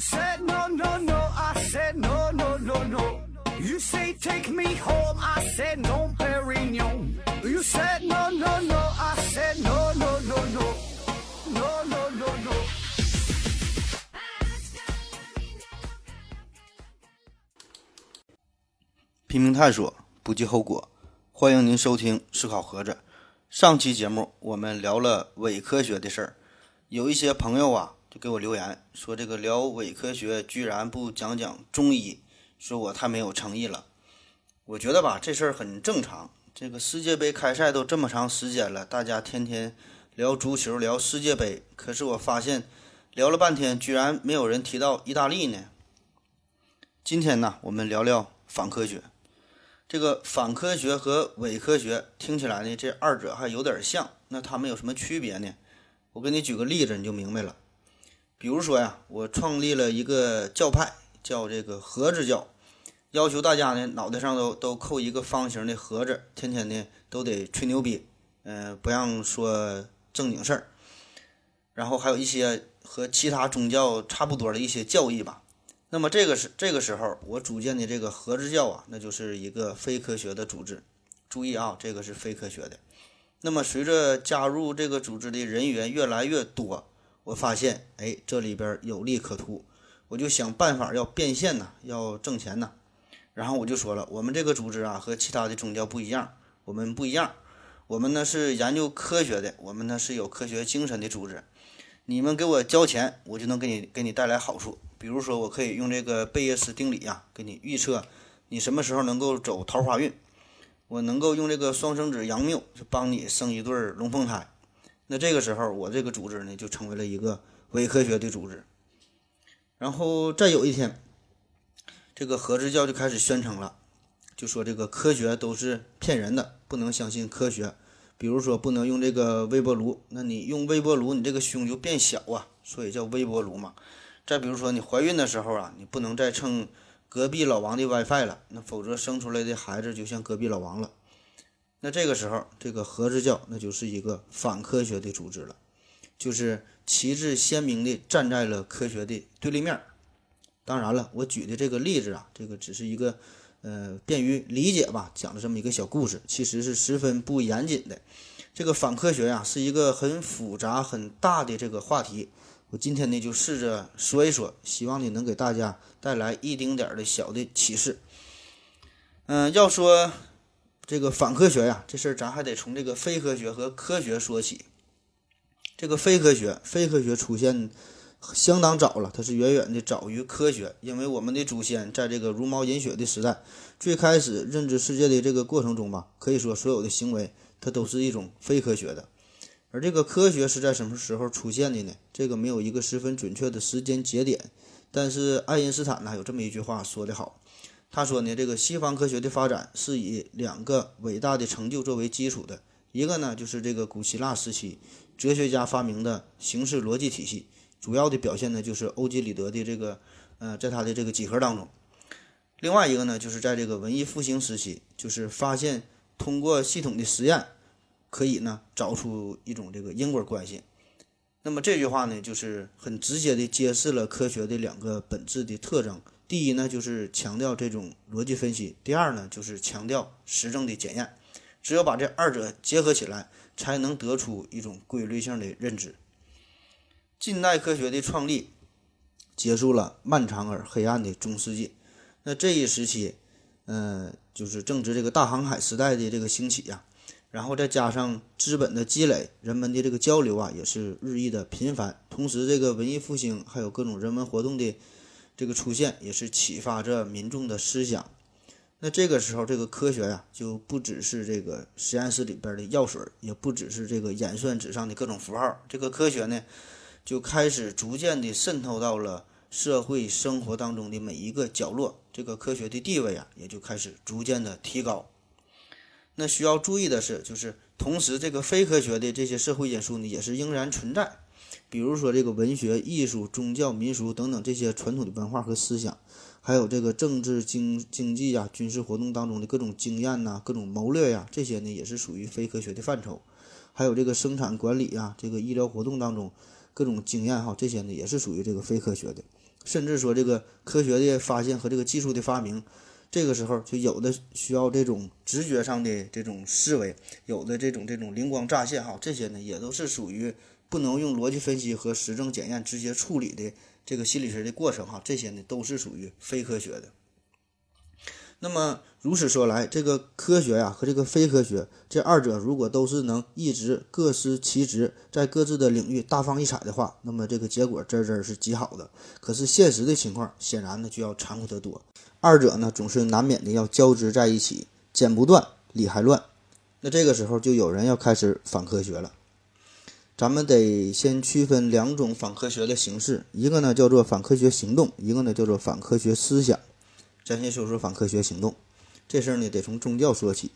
said no, no, no. I said no, no, no, no. You say take me home. I said no, Perignon. You said no, no, no. I said no, no, no, no. No, no, no, no. 拼命探索，不计后果。欢迎您收听《思考盒子》。上期节目我们聊了伪科学的事儿，有一些朋友啊就给我留言说，这个聊伪科学居然不讲讲中医，说我太没有诚意了。我觉得吧，这事儿很正常。这个世界杯开赛都这么长时间了，大家天天聊足球、聊世界杯，可是我发现聊了半天，居然没有人提到意大利呢。今天呢，我们聊聊反科学。这个反科学和伪科学听起来呢，这二者还有点像。那它们有什么区别呢？我给你举个例子，你就明白了。比如说呀，我创立了一个教派，叫这个盒子教，要求大家呢脑袋上都都扣一个方形的盒子，天天呢都得吹牛逼，嗯、不让说正经事儿。然后还有一些和其他宗教差不多的一些教义吧。那么这个是这个时候，我组建的这个合之教啊，那就是一个非科学的组织。注意啊，这个是非科学的。那么随着加入这个组织的人员越来越多，我发现，哎，这里边有利可图，我就想办法要变现呐，要挣钱呐。然后我就说了，我们这个组织啊和其他的宗教不一样，我们不一样，我们呢是研究科学的，我们呢是有科学精神的组织。你们给我交钱，我就能给你给你带来好处。比如说，我可以用这个贝叶斯定理呀、给你预测你什么时候能够走桃花运。我能够用这个双生子杨谬，就帮你生一对龙凤胎。那这个时候，我这个组织呢，就成为了一个伪科学的组织。然后再有一天，这个合之教就开始宣称了，就说这个科学都是骗人的，不能相信科学。比如说，不能用这个微波炉，那你用微波炉，你这个胸就变小啊，所以叫微波炉嘛。再比如说，你怀孕的时候啊，你不能再蹭隔壁老王的 WiFi 了，那否则生出来的孩子就像隔壁老王了。那这个时候，这个核之教那就是一个反科学的组织了，就是旗帜鲜明地站在了科学的对立面。当然了，我举的这个例子啊，这个只是一个呃便于理解吧，讲的这么一个小故事，其实是十分不严谨的。这个反科学呀、是一个很复杂、很大的这个话题。我今天呢就试着说一说，希望呢能给大家带来一丁点儿的小的启示。嗯、要说这个反科学呀，这事儿咱还得从这个非科学和科学说起。这个非科学，非科学出现相当早了，它是远远的早于科学，因为我们的祖先在这个茹毛饮血的时代，最开始认知世界的这个过程中吧，可以说所有的行为它都是一种非科学的。而这个科学是在什么时候出现的呢？这个没有一个十分准确的时间节点。但是爱因斯坦呢有这么一句话说得好，他说呢，这个西方科学的发展是以两个伟大的成就作为基础的，一个呢就是这个古希腊时期哲学家发明的形式逻辑体系，主要的表现呢就是欧几里得的这个呃在他的这个几何当中。另外一个呢就是在这个文艺复兴时期，就是发现通过系统的实验。可以呢找出一种这个因果关系。那么这句话呢，就是很直接的揭示了科学的两个本质的特征。第一呢，就是强调这种逻辑分析；第二呢，就是强调实证的检验。只有把这二者结合起来，才能得出一种规律性的认知。近代科学的创立，结束了漫长而黑暗的中世纪。那这一时期，嗯、就是正值这个大航海时代的这个兴起呀、然后再加上资本的积累，人们的这个交流啊也是日益的频繁。同时，这个文艺复兴还有各种人文活动的这个出现，也是启发着民众的思想。那这个时候，这个科学呀、就不只是这个实验室里边的药水，也不只是这个演算纸上的各种符号。这个科学呢，就开始逐渐的渗透到了社会生活当中的每一个角落。这个科学的地位啊，也就开始逐渐的提高。那需要注意的是，就是同时这个非科学的这些社会因素呢，也是仍然存在。比如说这个文学、艺术、宗教、民俗等等这些传统的文化和思想，还有这个政治、经经济呀、军事活动当中的各种经验呐、各种谋略呀，这些呢也是属于非科学的范畴。还有这个生产管理呀、这个医疗活动当中各种经验哈，这些呢也是属于这个非科学的。甚至说这个科学的发现和这个技术的发明，这个时候就有的需要这种直觉上的这种思维，有的这种这种灵光乍现哈，这些呢也都是属于不能用逻辑分析和实证检验直接处理的这个心理学的过程哈，这些呢都是属于非科学的。那么如此说来，这个科学呀和这个非科学这二者如果都是能一直各司其职，在各自的领域大放异彩的话，那么这个结果真真是极好的。可是现实的情况显然呢就要残酷得多，二者呢总是难免的要交织在一起，剪不断，理还乱。那这个时候就有人要开始反科学了。咱们得先区分两种反科学的形式，一个呢叫做反科学行动，一个呢叫做反科学思想。咱先说说反科学行动，这事儿呢得从宗教说起。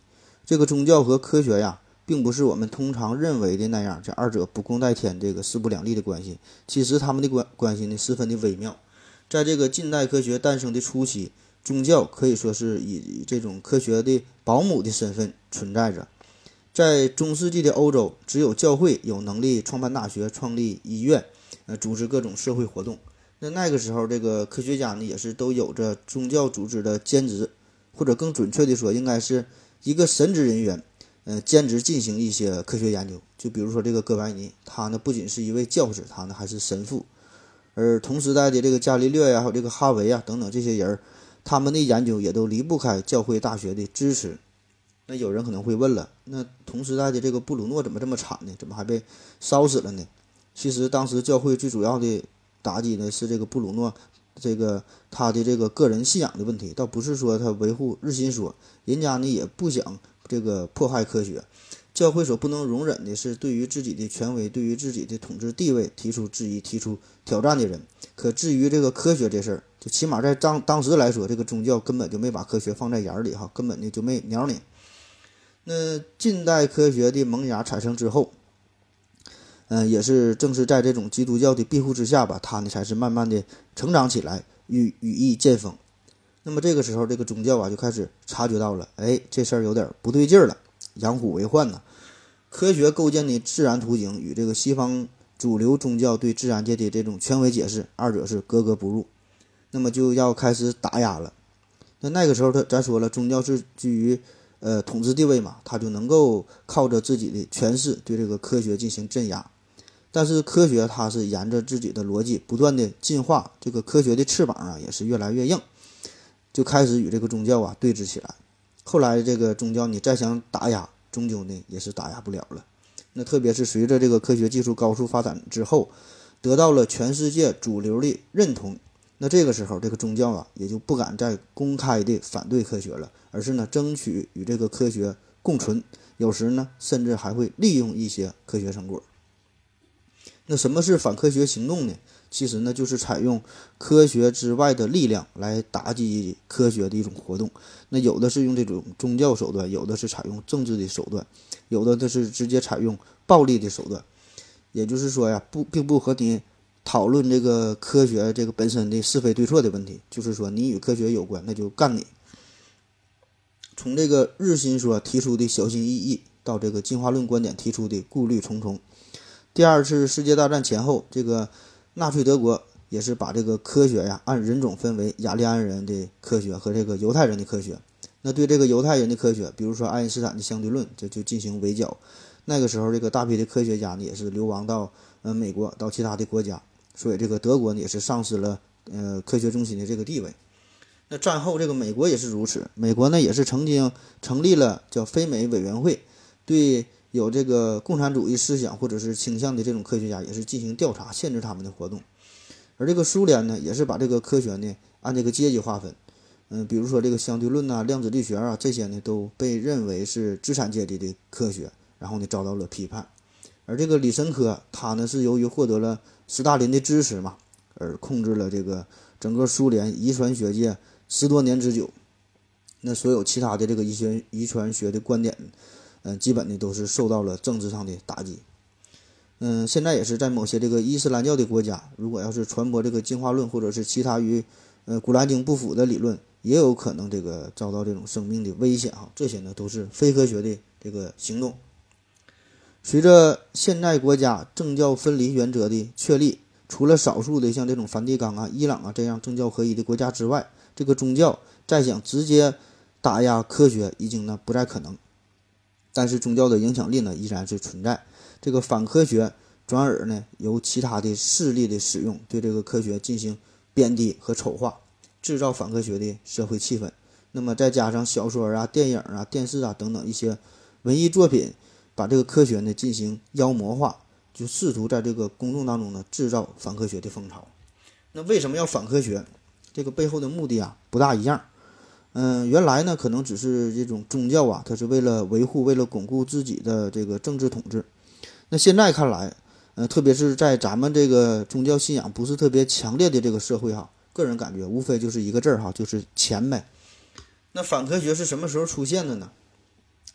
这个宗教和科学呀，并不是我们通常认为的那样，这二者不共戴天，这个势不两立的关系。其实他们的关关系呢十分的微妙。在这个近代科学诞生的初期，宗教可以说是以这种科学的保姆的身份存在着。在中世纪的欧洲，只有教会有能力创办大学、创立医院，呃，组织各种社会活动。那那个时候，这个科学家呢，也是都有着宗教组织的兼职，或者更准确的说，应该是一个神职人员，呃，兼职进行一些科学研究。就比如说这个哥白尼，他呢不仅是一位教师，他呢还是神父。而同时代的这个伽利略呀，还有这个哈维啊等等这些人，他们的研究也都离不开教会大学的支持。那有人可能会问了，那同时代的这个布鲁诺怎么这么惨呢？怎么还被烧死了呢？其实当时教会最主要的。打击呢是这个布鲁诺，这个他的这个个人信仰的问题，倒不是说他维护日心说，人家呢也不想这个破坏科学。教会所不能容忍的是对于自己的权威、对于自己的统治地位提出质疑、提出挑战的人。可至于这个科学这事儿，就起码在当当时来说，这个宗教根本就没把科学放在眼里哈，根本呢就没鸟你。那近代科学的萌芽产生之后。嗯，也是正是在这种基督教的庇护之下吧，他呢才是慢慢的成长起来，羽羽翼渐丰。那么这个时候，这个宗教啊就开始察觉到了，哎，这事儿有点不对劲儿了，养虎为患呐。科学构建的自然图景与这个西方主流宗教对自然界的这种权威解释，二者是格格不入。那么就要开始打压了。那那个时候，他咱说了，宗教是基于呃统治地位嘛，他就能够靠着自己的权势对这个科学进行镇压。但是科学它是沿着自己的逻辑不断的进化，这个科学的翅膀啊也是越来越硬，就开始与这个宗教啊对峙起来。后来这个宗教你再想打压，终究呢也是打压不了了。那特别是随着这个科学技术高速发展之后，得到了全世界主流的认同，那这个时候这个宗教啊也就不敢再公开的反对科学了，而是呢争取与这个科学共存，有时呢甚至还会利用一些科学成果。那什么是反科学行动呢？其实呢，就是采用科学之外的力量来打击科学的一种活动。那有的是用这种宗教手段，有的是采用政治的手段，有的它是直接采用暴力的手段。也就是说呀，不并不和你讨论这个科学这个本身的是非对错的问题，就是说你与科学有关，那就干你。从这个日心说提出的小心翼翼，到这个进化论观点提出的顾虑重重。第二次世界大战前后，这个纳粹德国也是把这个科学呀按人种分为雅利安人的科学和这个犹太人的科学。那对这个犹太人的科学，比如说爱因斯坦的相对论，这就进行围剿。那个时候，这个大批的科学家呢也是流亡到呃美国，到其他的国家，所以这个德国呢也是丧失了呃科学中心的这个地位。那战后，这个美国也是如此，美国呢也是曾经成立了叫非美委员会，对。有这个共产主义思想或者是倾向的这种科学家，也是进行调查，限制他们的活动。而这个苏联呢，也是把这个科学呢按这个阶级划分，嗯，比如说这个相对论呐、量子力学啊这些呢，都被认为是资产阶级的科学，然后呢遭到了批判。而这个李申科，他呢是由于获得了斯大林的支持嘛，而控制了这个整个苏联遗传学界十多年之久。那所有其他的这个遗传遗传学的观点。嗯，基本呢都是受到了政治上的打击。嗯，现在也是在某些这个伊斯兰教的国家，如果要是传播这个进化论或者是其他与呃古兰经不符的理论，也有可能这个遭到这种生命的危险哈。这些呢都是非科学的这个行动。随着现代国家政教分离原则的确立，除了少数的像这种梵蒂冈啊、伊朗啊这样政教合一的国家之外，这个宗教再想直接打压科学，已经呢不再可能。但是宗教的影响力呢依然是存在。这个反科学转而呢由其他的势力的使用，对这个科学进行贬低和丑化，制造反科学的社会气氛。那么再加上小说啊、电影啊、电视啊等等一些文艺作品，把这个科学呢进行妖魔化，就试图在这个公众当中呢制造反科学的风潮。那为什么要反科学？这个背后的目的啊不大一样。嗯，原来呢可能只是这种宗教啊，它是为了维护、为了巩固自己的这个政治统治。那现在看来，呃，特别是在咱们这个宗教信仰不是特别强烈的这个社会哈，个人感觉无非就是一个字儿哈，就是钱呗。那反科学是什么时候出现的呢？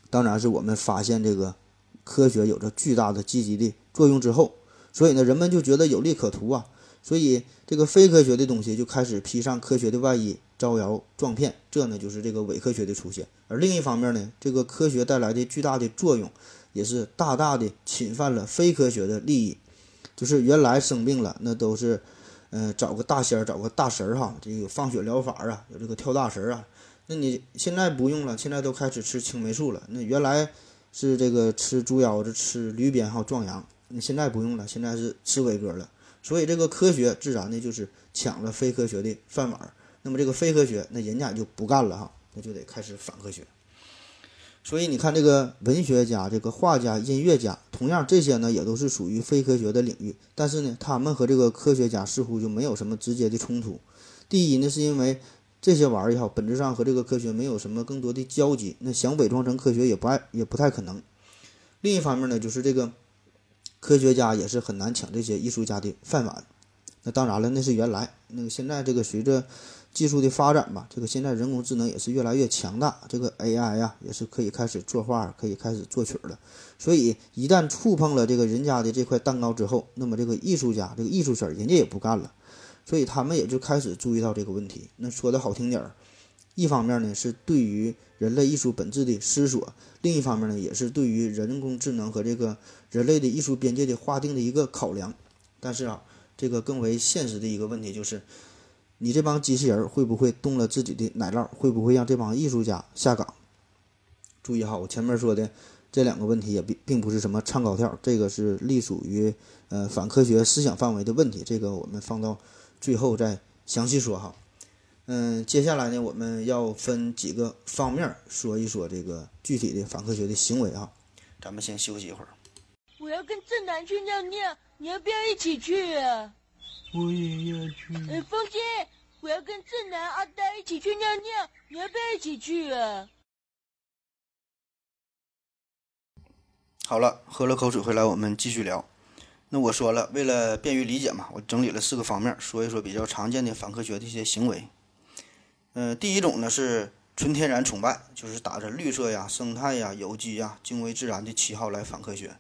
当然是我们发现这个科学有着巨大的积极的作用之后，所以呢，人们就觉得有利可图啊，所以这个非科学的东西就开始披上科学的外衣，招摇撞骗，这呢就是这个伪科学的出现。而另一方面呢，这个科学带来的巨大的作用。也是大大的侵犯了非科学的利益，就是原来生病了，那都是，嗯，找个大仙儿，找个大神儿哈，这个放血疗法啊，有这个跳大神儿啊，那你现在不用了，现在都开始吃青霉素了。那原来是这个吃猪腰子、吃驴鞭哈壮阳，那现在不用了，现在是吃伟哥了。所以这个科学自然呢就是抢了非科学的饭碗儿。那么这个非科学，那人家就不干了哈，那就得开始反科学。所以你看，这个文学家、这个画家、音乐家，同样这些呢，也都是属于非科学的领域。但是呢，他们和这个科学家似乎就没有什么直接的冲突。第一呢，是因为这些玩意儿也好，本质上和这个科学没有什么更多的交集，那想伪装成科学也不爱也不太可能。另一方面呢，就是这个科学家也是很难抢这些艺术家的饭碗。那当然了，那是原来，那个现在这个随着。技术的发展吧，这个现在人工智能也是越来越强大，这个 AI 呀也是可以开始作画，可以开始作曲了。所以一旦触碰了这个人家的这块蛋糕之后，那么这个艺术家这个艺术圈人家也不干了，所以他们也就开始注意到这个问题。那说的好听点儿，一方面呢是对于人类艺术本质的思索，另一方面呢也是对于人工智能和这个人类的艺术边界的划定的一个考量。但是啊，这个更为现实的一个问题就是。你这帮机器人会不会动了自己的奶酪？会不会让这帮艺术家下岗？注意哈，我前面说的这两个问题也并并不是什么唱高调，这个是隶属于呃反科学思想范围的问题，这个我们放到最后再详细说哈。嗯，接下来呢，我们要分几个方面说一说这个具体的反科学的行为啊。咱们先休息一会儿。我要跟正南去尿尿，你要不要一起去啊？我也要去。哎，风姐，我要跟正南、阿呆一起去尿尿，你要不要一起去啊？好了，喝了口水回来，我们继续聊。那我说了，为了便于理解嘛，我整理了四个方面，说一说比较常见的反科学的一些行为。嗯，第一种呢是纯天然崇拜，就是打着绿色呀、生态呀、有机呀、敬畏自然的旗号来反科学。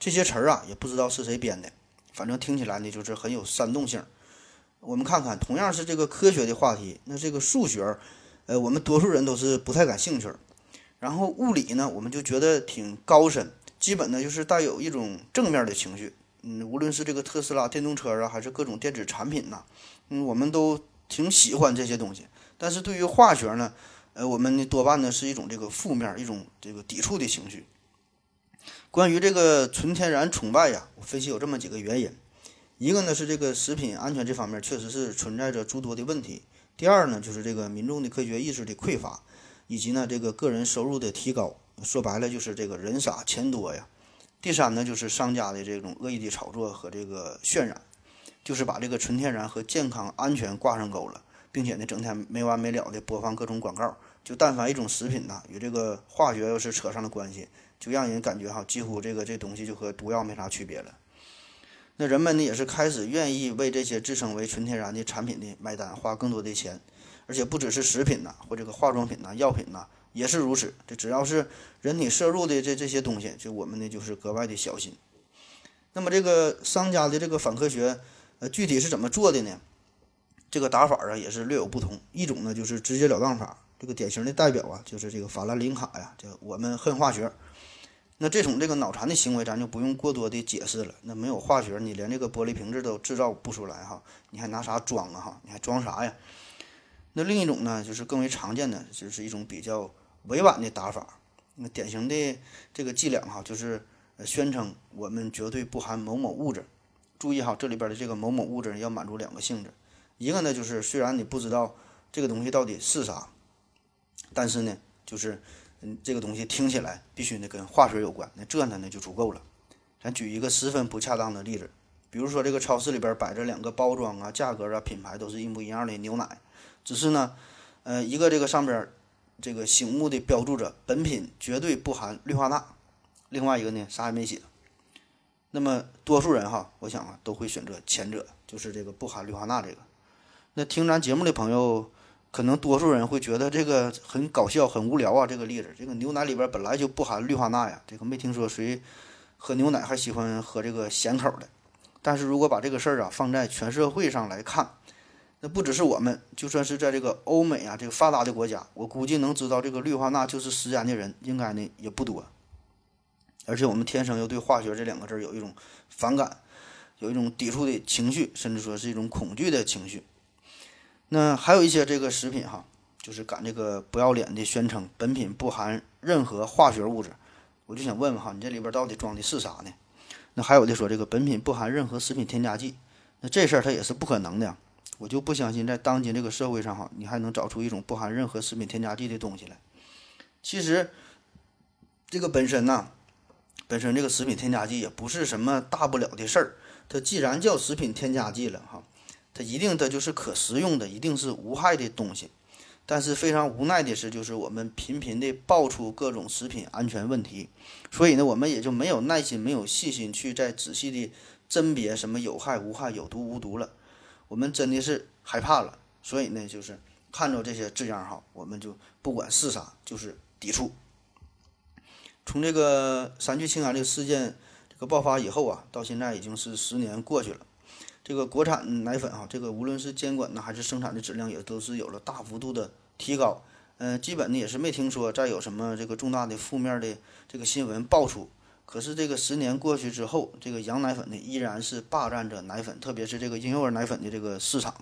这些词儿啊，也不知道是谁编的。反正听起来呢，就是很有煽动性。我们看看，同样是这个科学的话题，那这个数学，呃，我们多数人都是不太感兴趣。然后物理呢，我们就觉得挺高深，基本呢就是带有一种正面的情绪。嗯，无论是这个特斯拉电动车啊，还是各种电子产品呐，嗯，我们都挺喜欢这些东西。但是对于化学呢，呃，我们呢多半呢是一种这个负面、一种这个抵触的情绪。关于这个纯天然崇拜呀，我分析有这么几个原因。一个呢是这个食品安全这方面确实是存在着诸多的问题。第二呢就是这个民众的科学意识的匮乏，以及呢这个个人收入的提高。说白了就是这个人傻钱多呀。第三呢就是商家的这种恶意的炒作和这个渲染，就是把这个纯天然和健康安全挂上钩了，并且呢整天没完没了的播放各种广告。就但凡一种食品呐与这个化学要是扯上了关系。就让人感觉哈，几乎这个这东西就和毒药没啥区别了。那人们呢也是开始愿意为这些自称为纯天然的产品的买单，花更多的钱。而且不只是食品呐，或这个化妆品呐、药品呐，也是如此。这只要是人体摄入的这这些东西，就我们呢就是格外的小心。那么这个商家的这个反科学，呃，具体是怎么做的呢？这个打法啊也是略有不同。一种呢就是直截了当法，这个典型的代表啊就是这个法兰林卡呀，叫我们恨化学。那这种这个脑残的行为，咱就不用过多的解释了。那没有化学，你连这个玻璃瓶子都制造不出来哈，你还拿啥装啊哈？你还装啥呀？那另一种呢，就是更为常见的，就是一种比较委婉的打法。那典型的这个伎俩哈，就是呃宣称我们绝对不含某某物质。注意哈，这里边的这个某某物质要满足两个性质，一个呢就是虽然你不知道这个东西到底是啥，但是呢就是嗯这个东西听起来必须呢跟化学有关，那这呢那就足够了。咱举一个十分不恰当的例子，比如说这个超市里边摆着两个包装啊、价格啊、品牌都是一模一样的牛奶，只是呢，呃一个这个上边这个醒目的标注着本品绝对不含氯化钠，另外一个呢啥也没写。那么多数人哈，我想啊都会选择前者，就是这个不含氯化钠这个。那听咱节目的朋友，可能多数人会觉得这个很搞笑、很无聊啊。这个例子，这个牛奶里边本来就不含氯化钠呀，这个没听说谁喝牛奶还喜欢喝这个咸口的。但是如果把这个事儿啊放在全社会上来看，那不只是我们，就算是在这个欧美啊这个发达的国家，我估计能知道这个氯化钠就是食盐的人，应该呢也不多。而且我们天生又对化学这两个字有一种反感，有一种抵触的情绪，甚至说是一种恐惧的情绪。那还有一些这个食品哈，就是敢这个不要脸的宣称本品不含任何化学物质，我就想问问哈，你这里边到底装的是啥呢？那还有的说这个本品不含任何食品添加剂，那这事儿它也是不可能的。我就不相信在当今这个社会上哈，你还能找出一种不含任何食品添加剂的东西来。其实这个本身呐。本身这个食品添加剂也不是什么大不了的事儿，它既然叫食品添加剂了哈，它一定它就是可食用的，一定是无害的东西。但是非常无奈的是，就是我们频频的爆出各种食品安全问题，所以呢，我们也就没有耐心、没有细心去再仔细的甄别什么有害无害、有毒无毒了。我们真的是害怕了，所以呢，就是看着这些字样哈，我们就不管是啥，就是抵触。从这个三聚氰胺这个事件这个爆发以后啊，到现在已经是十年过去了。这个国产奶粉啊，这个无论是监管呢，还是生产的质量，也都是有了大幅度的提高。嗯，基本呢也是没听说再有什么这个重大的负面的这个新闻爆出。可是这个十年过去之后，这个羊奶粉呢依然是霸占着奶粉，特别是这个婴幼儿奶粉的这个市场。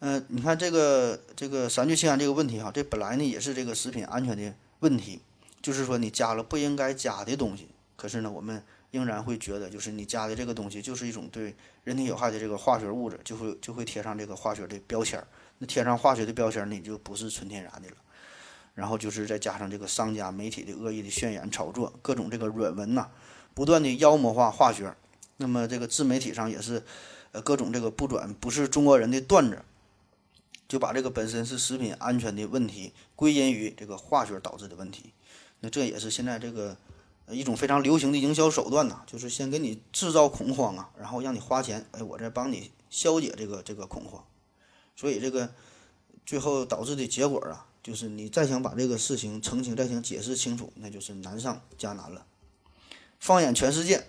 嗯，你看这个这个三聚氰胺这个问题哈，这本来呢也是这个食品安全的问题。就是说，你加了不应该加的东西，可是呢，我们仍然会觉得，就是你加的这个东西就是一种对人体有害的这个化学物质，就会就会贴上这个化学的标签儿。那贴上化学的标签儿，你就不是纯天然的了。然后就是再加上这个商家媒体的恶意的渲染炒作，各种这个软文呐，不断的妖魔化化学。那么这个自媒体上也是，呃，各种这个不转不是中国人的段子，就把这个本身是食品安全的问题归因于这个化学导致的问题。那这也是现在这个一种非常流行的营销手段呐，就是先给你制造恐慌啊，然后让你花钱，哎，我再帮你消解这个这个恐慌。所以这个最后导致的结果啊，就是你再想把这个事情澄清、再想解释清楚，那就是难上加难了。放眼全世界，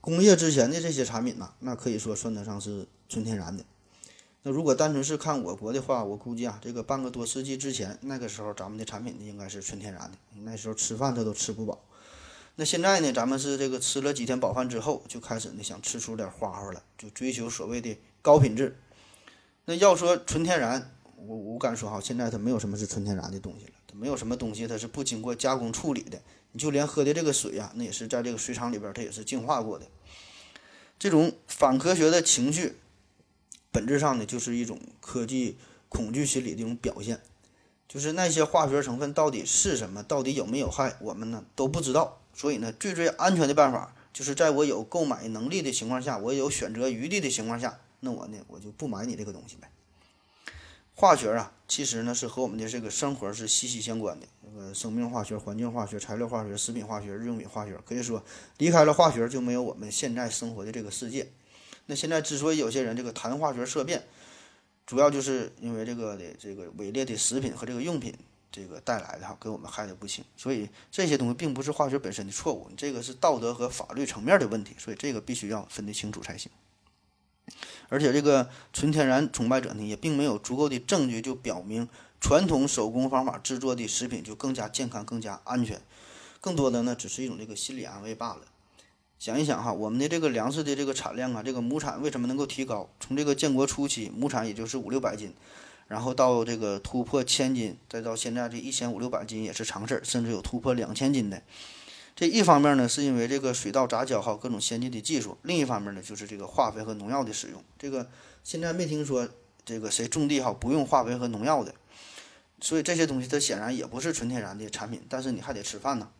工业之前的这些产品呐，那可以说算得上是纯天然的。那如果单纯是看我国的话，我估计啊，这个半个多世纪之前，那个时候咱们的产品应该是纯天然的。那时候吃饭他都吃不饱。那现在呢，咱们是这个吃了几天饱饭之后，就开始呢想吃出点花花了，就追求所谓的高品质。那要说纯天然，我我敢说哈，现在它没有什么是纯天然的东西了，它没有什么东西它是不经过加工处理的。你就连喝的这个水呀，那也是在这个水厂里边它也是净化过的。这种反科学的情绪。本质上呢，就是一种科技恐惧心理的一种表现，就是那些化学成分到底是什么，到底有没有害，我们呢都不知道。所以呢，最最安全的办法，就是在我有购买能力的情况下，我有选择余地的情况下，那我呢，我就不买你这个东西呗。化学啊，其实呢是和我们的这个生活是息息相关的。这个生命化学、环境化学、材料化学、食品化学、日用品化学，可以说离开了化学就没有我们现在生活的这个世界。那现在之所以有些人这个谈化学色变，主要就是因为这个的这个伪劣的食品和这个用品这个带来的哈，给我们害得不轻。所以这些东西并不是化学本身的错误，这个是道德和法律层面的问题。所以这个必须要分得清楚才行。而且这个纯天然崇拜者呢，也并没有足够的证据就表明传统手工方法制作的食品就更加健康、更加安全。更多的呢只是一种这个心理安慰罢了。想一想哈，我们的这个粮食的这个产量啊，这个亩产为什么能够提高？从这个建国初期，亩产也就是五六百斤，然后到这个突破千斤，再到现在这一千五六百斤也是常事儿，甚至有突破两千斤的。这一方面呢，是因为这个水稻杂交哈各种先进的技术；另一方面呢，就是这个化肥和农药的使用。这个现在没听说这个谁种地哈不用化肥和农药的，所以这些东西它显然也不是纯天然的产品。但是你还得吃饭呢，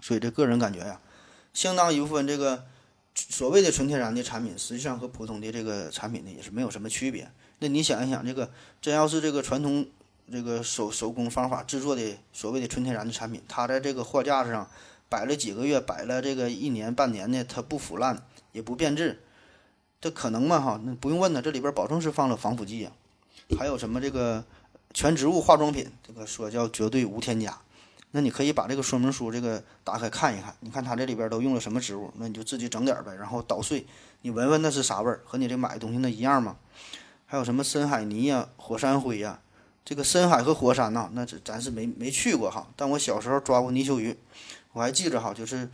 所以这个人感觉呀，相当一部分这个所谓的纯天然的产品，实际上和普通的这个产品呢也是没有什么区别。那你想一想，这个真要是这个传统。这个手手工方法制作的所谓的纯天然的产品，它在这个货架子上摆了几个月，摆了这个一年半年的，它不腐烂也不变质，这可能吗？哈，那不用问了，这里边保证是放了防腐剂啊。还有什么这个全植物化妆品，这个说叫绝对无添加，那你可以把这个说明书这个打开看一看，你看它这里边都用了什么植物，那你就自己整点呗，然后捣碎，你闻闻那是啥味儿，和你这买的东西那一样吗？还有什么深海泥呀、火山灰呀？这个深海和火山呐，那这咱是没没去过哈。但我小时候抓过泥鳅鱼，我还记着哈，就是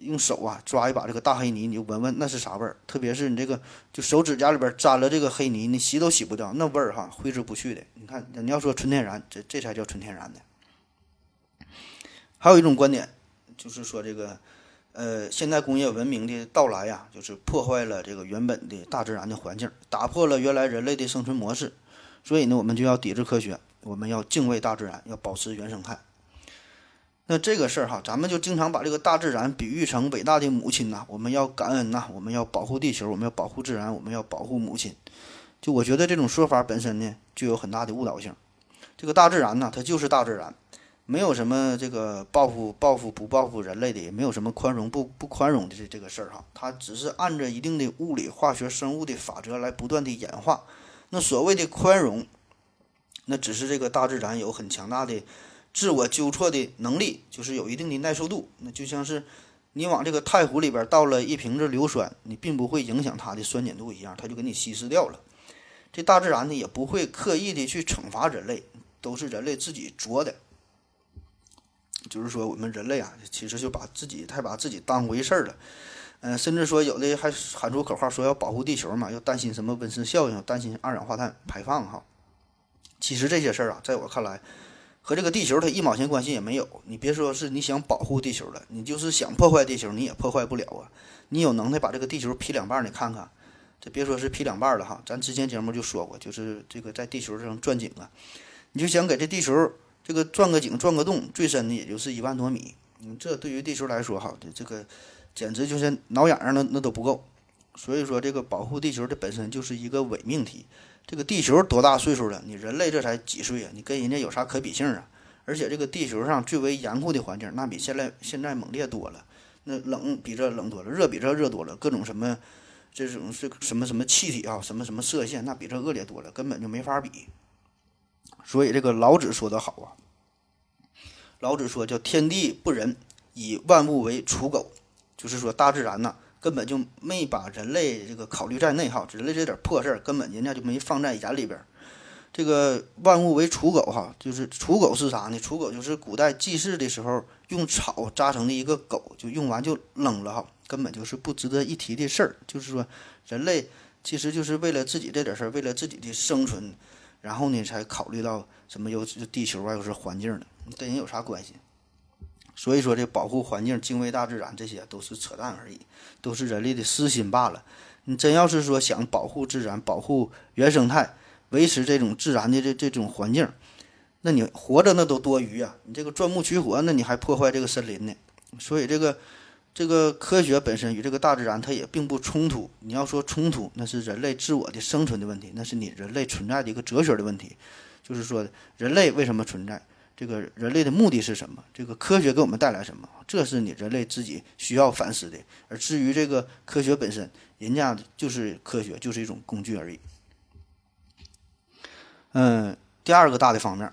用手啊抓一把这个大黑泥，你就闻闻那是啥味儿。特别是你这个就手指甲里边沾了这个黑泥，你洗都洗不掉，那味儿哈挥之不去的。你看，你要说纯天然，这这才叫纯天然的。还有一种观点，就是说这个呃，现代工业文明的到来呀，就是破坏了这个原本的大自然的环境，打破了原来人类的生存模式。所以呢，我们就要抵制科学，我们要敬畏大自然，要保持原生态。那这个事儿哈，咱们就经常把这个大自然比喻成伟大的母亲呐，我们要感恩呐，我们要保护地球，我们要保护自然，我们要保护母亲。就我觉得这种说法本身呢，就有很大的误导性。这个大自然呢，它就是大自然，没有什么这个报复报复不报复人类的，也没有什么宽容不不宽容的这这个事儿哈。它只是按着一定的物理、化学、生物的法则来不断的演化。那所谓的宽容，那只是这个大自然有很强大的自我纠错的能力，就是有一定的耐受度。那就像是你往这个太湖里边倒了一瓶子硫酸，你并不会影响它的酸碱度一样，它就给你稀释掉了。这大自然呢也不会刻意的去惩罚人类，都是人类自己作的。就是说我们人类啊，其实就把自己太把自己当回事儿了。嗯，甚至说有的还喊出口号说要保护地球嘛，要担心什么温室效应，担心二氧化碳排放哈。其实这些事儿啊，在我看来，和这个地球它一毛钱关系也没有。你别说是你想保护地球了，你就是想破坏地球，你也破坏不了啊。你有能耐把这个地球劈两半，你看看，这别说是劈两半了哈。咱之前节目就说过，就是这个在地球上钻井啊，你就想给这地球这个钻个井、钻个洞，最深的也就是一万多米。嗯，这对于地球来说哈，这这个。简直就是挠痒痒，那那都不够。所以说，这个保护地球的本身就是一个伪命题。这个地球多大岁数了？你人类这才几岁啊？你跟人家有啥可比性啊？而且这个地球上最为严酷的环境，那比现在现在猛烈多了。那冷比这冷多了，热比这热多了，各种什么这种是什么什么气体啊，什么什么射线，那比这恶劣多了，根本就没法比。所以这个老子说的好啊，老子说叫天地不仁，以万物为刍狗。就是说，大自然呐，根本就没把人类这个考虑在内哈，人类这点破事儿根本人家就没放在眼里边。这个万物为刍狗哈，就是刍狗是啥呢？刍狗就是古代祭祀的时候用草扎成的一个狗，就用完就扔了哈，根本就是不值得一提的事儿。就是说，人类其实就是为了自己这点事儿，为了自己的生存，然后呢才考虑到什么又地球啊，又是环境的，跟人有啥关系？所以说，这保护环境、敬畏大自然，这些都是扯淡而已，都是人类的私心罢了。你真要是说想保护自然、保护原生态、维持这种自然的这这种环境，那你活着那都多余啊！你这个钻木取火，那你还破坏这个森林呢？所以，这个这个科学本身与这个大自然它也并不冲突。你要说冲突，那是人类自我的生存的问题，那是你人类存在的一个哲学的问题，就是说人类为什么存在？这个人类的目的是什么？这个科学给我们带来什么？这是你人类自己需要反思的。而至于这个科学本身，人家就是科学，就是一种工具而已。嗯，第二个大的方面，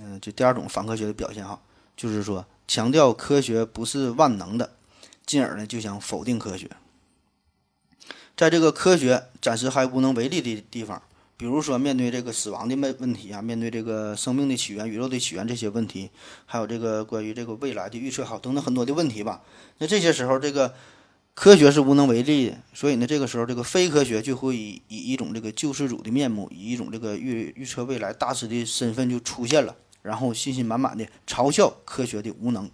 嗯，就第二种反科学的表现哈，就是说强调科学不是万能的，进而呢就想否定科学。在这个科学暂时还无能为力的地方，比如说面对这个死亡的问问题啊，面对这个生命的起源、宇宙的起源这些问题，还有这个关于这个未来的预测好等等很多的问题吧。那这些时候，这个科学是无能为力的，所以呢，这个时候这个非科学就会以以一种这个救世主的面目，以一种这个预预测未来大师的身份就出现了，然后信心满满的嘲笑科学的无能。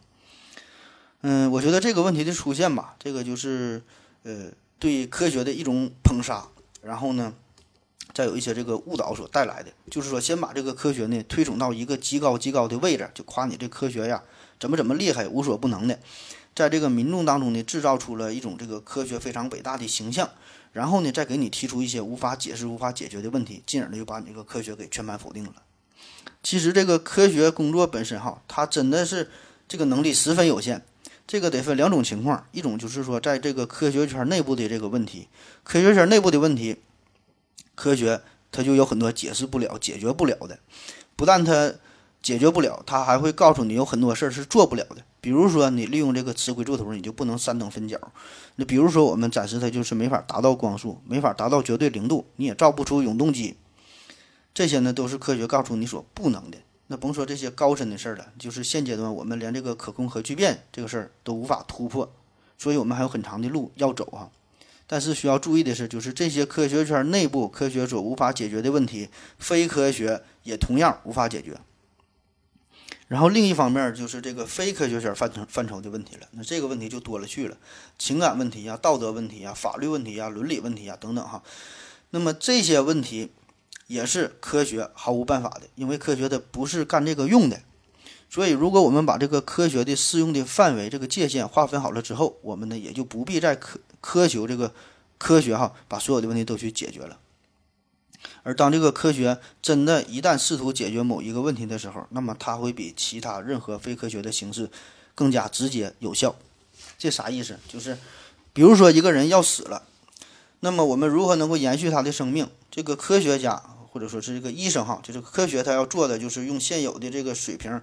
嗯，我觉得这个问题的出现吧，这个就是呃对科学的一种捧杀，然后呢，再有一些这个误导所带来的，就是说先把这个科学呢推崇到一个极高极高的位置，就夸你这科学呀怎么怎么厉害，无所不能的，在这个民众当中呢制造出了一种这个科学非常伟大的形象，然后呢再给你提出一些无法解释、无法解决的问题，进而呢就把你这个科学给全盘否定了。其实这个科学工作本身哈，它真的是这个能力十分有限。这个得分两种情况，一种就是说，在这个科学圈内部的这个问题，科学圈内部的问题，科学它就有很多解释不了、解决不了的。不但它解决不了，它还会告诉你有很多事儿是做不了的。比如说，你利用这个磁轨柱头，你就不能三等分角。那比如说，我们暂时它就是没法达到光速，没法达到绝对零度，你也造不出永动机。这些呢，都是科学告诉你所不能的。那甭说这些高深的事儿了，就是现阶段我们连这个可控核聚变这个事儿都无法突破，所以我们还有很长的路要走哈。但是需要注意的是，就是这些科学圈内部科学所无法解决的问题，非科学也同样无法解决。然后另一方面就是这个非科学圈范畴范畴的问题了，那这个问题就多了去了，情感问题呀、道德问题呀、法律问题呀、伦理问题呀等等哈。那么这些问题。也是科学毫无办法的，因为科学它不是干这个用的，所以如果我们把这个科学的适用的范围、这个界限划分好了之后，我们呢也就不必再苛苛求这个科学哈把所有的问题都去解决了。而当这个科学真的一旦试图解决某一个问题的时候，那么它会比其他任何非科学的形式更加直接有效。这啥意思？就是比如说一个人要死了，那么我们如何能够延续他的生命？这个科学家。或者说是这个医生哈，就是科学他要做的就是用现有的这个水平，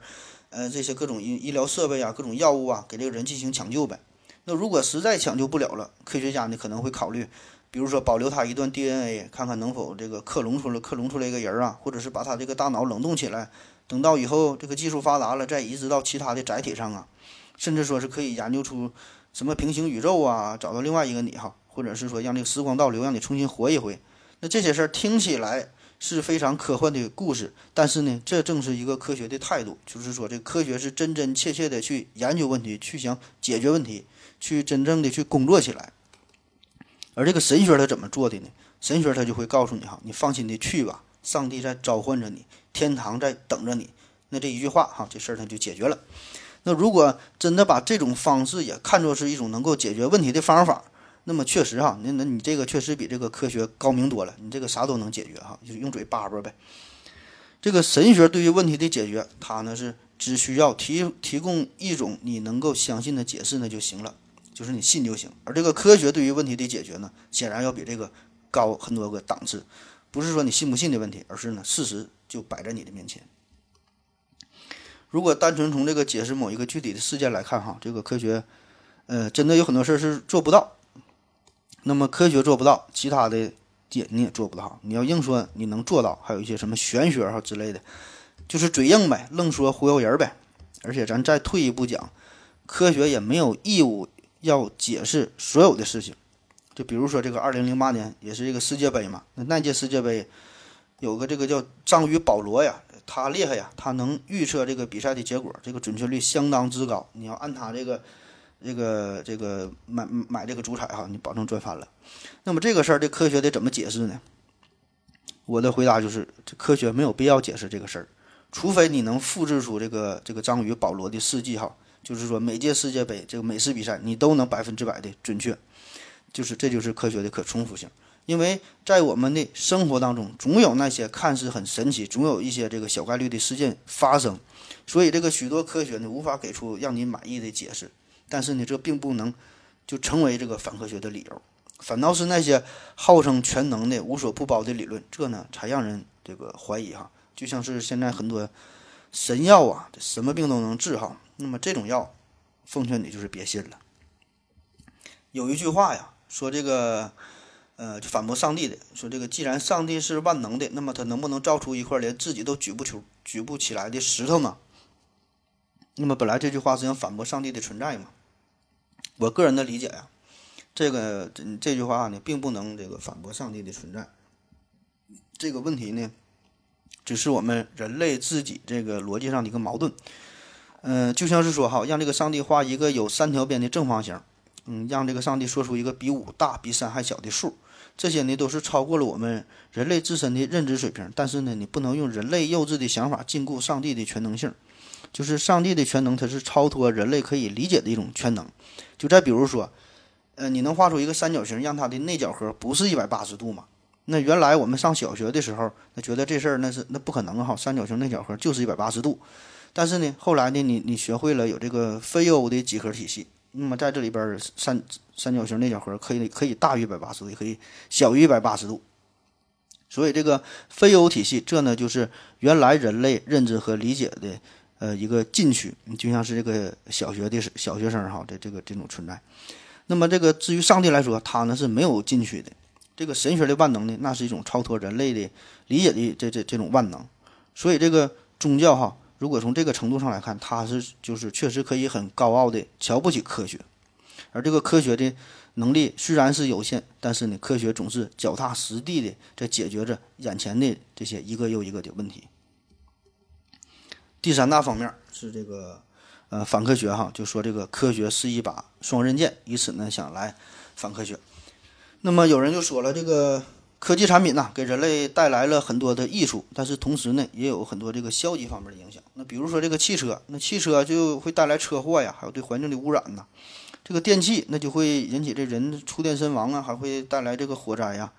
呃，这些各种医医疗设备啊，各种药物啊，给这个人进行抢救呗。那如果实在抢救不了了，科学家呢可能会考虑，比如说保留他一段 DNA，看看能否这个克隆出来克隆出来一个人啊，或者是把他这个大脑冷冻起来，等到以后这个技术发达了，再移植到其他的载体上啊，甚至说是可以研究出什么平行宇宙啊，找到另外一个你哈，或者是说让这个时光倒流，让你重新活一回。那这些事儿听起来。是非常科幻的故事，但是呢，这正是一个科学的态度，就是说，这科学是真真切切的去研究问题，去想解决问题，去真正的去工作起来。而这个神学它怎么做的呢？神学它就会告诉你哈，你放心的去吧，上帝在召唤着你，天堂在等着你。那这一句话哈，这事儿它就解决了。那如果真的把这种方式也看作是一种能够解决问题的方法。那么确实哈，那那你这个确实比这个科学高明多了，你这个啥都能解决哈，就是用嘴叭叭呗。这个神学对于问题的解决，它呢是只需要提提供一种你能够相信的解释呢就行了，就是你信就行。而这个科学对于问题的解决呢，显然要比这个高很多个档次，不是说你信不信的问题，而是呢事实就摆在你的面前。如果单纯从这个解释某一个具体的事件来看哈，这个科学，呃，真的有很多事儿是做不到。那么科学做不到，其他的也你也做不到。你要硬说你能做到，还有一些什么玄学哈之类的，就是嘴硬呗，愣说忽悠人呗。而且咱再退一步讲，科学也没有义务要解释所有的事情。就比如说这个二零零八年也是这个世界杯嘛，那那届世界杯有个这个叫章鱼保罗呀，他厉害呀，他能预测这个比赛的结果，这个准确率相当之高。你要按他这个。这个这个买买这个主彩哈，你保证赚翻了。那么这个事儿，这科学得怎么解释呢？我的回答就是，这科学没有必要解释这个事儿，除非你能复制出这个这个章鱼保罗的事迹哈，就是说每届世界杯这个美式比赛你都能百分之百的准确，就是这就是科学的可重复性。因为在我们的生活当中，总有那些看似很神奇，总有一些这个小概率的事件发生，所以这个许多科学呢无法给出让你满意的解释。但是呢，这并不能就成为这个反科学的理由，反倒是那些号称全能的、无所不包的理论，这呢才让人这个怀疑哈。就像是现在很多神药啊，什么病都能治哈。那么这种药，奉劝你就是别信了。有一句话呀，说这个呃，反驳上帝的，说这个既然上帝是万能的，那么他能不能造出一块连自己都举不出、举不起来的石头呢？那么本来这句话是想反驳上帝的存在嘛？我个人的理解呀，这个这这句话呢，并不能这个反驳上帝的存在。这个问题呢，只是我们人类自己这个逻辑上的一个矛盾。嗯、就像是说哈，让这个上帝画一个有三条边的正方形，嗯，让这个上帝说出一个比五大、比三还小的数，这些呢都是超过了我们人类自身的认知水平。但是呢，你不能用人类幼稚的想法禁锢上帝的全能性。就是上帝的全能，它是超脱人类可以理解的一种全能。就再比如说，呃，你能画出一个三角形，让它的内角和不是一百八十度吗？那原来我们上小学的时候，那觉得这事儿那是那不可能哈，三角形内角和就是一百八十度。但是呢，后来呢，你你学会了有这个非欧的几何体系，那么在这里边三三角形内角和可以可以大于一百八十度，也可以小于一百八十度。所以这个非欧体系，这呢就是原来人类认知和理解的呃一个禁区，就像是这个小学的小学生哈的这个这种存在。那么这个至于上帝来说，他呢是没有禁区的。这个神学的万能呢，那是一种超脱人类的理解的这这这种万能。所以这个宗教哈，如果从这个程度上来看，它是就是确实可以很高傲的瞧不起科学，而这个科学的能力虽然是有限，但是呢，科学总是脚踏实地的在解决着眼前的这些一个又一个的问题。第三大方面是这个呃反科学哈，就说这个科学是一把双刃剑，以此呢想来反科学。那么有人就说了，这个科技产品呐、给人类带来了很多的益处，但是同时呢，也有很多这个消极方面的影响。那比如说这个汽车，那汽车就会带来车祸呀，还有对环境的污染呐。这个电器那就会引起这人触电身亡啊，还会带来这个火灾呀。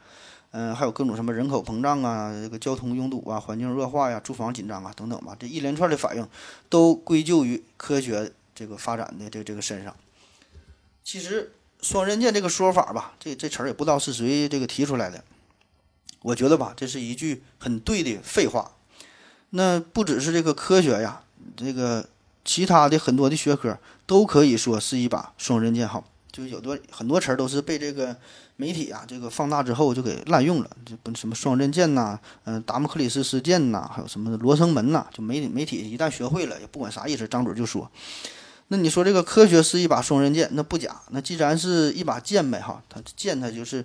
嗯、还有各种什么人口膨胀啊，这个交通拥堵啊，环境恶化呀，住房紧张啊等等吧，这一连串的反应都归咎于科学这个发展的这这个身上。其实双刃剑这个说法吧，这这词儿也不知道是谁这个提出来的。我觉得吧，这是一句很对的废话。那不只是这个科学呀，这个其他的很多的学科都可以说是一把双刃剑。哈，就有多很多词儿都是被这个媒体啊这个放大之后就给滥用了，就不什么双刃剑呐，嗯、达摩克里斯事件呐，还有什么罗生门呐，就媒体媒体一旦学会了，也不管啥意思，张嘴就说。那你说这个科学是一把双刃剑，那不假。那既然是一把剑呗，哈，它剑它就是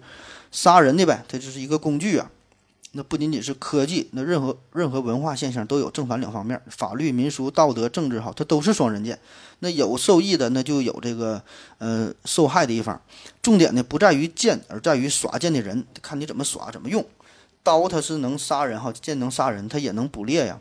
杀人的呗，它就是一个工具啊。那不仅仅是科技，那任何任何文化现象都有正反两方面，法律、民俗、道德、政治，哈，它都是双刃剑。那有受益的，那就有这个呃受害的一方。重点呢不在于剑，而在于耍剑的人，看你怎么耍，怎么用。刀它是能杀人哈，剑能杀人，它也能捕猎呀。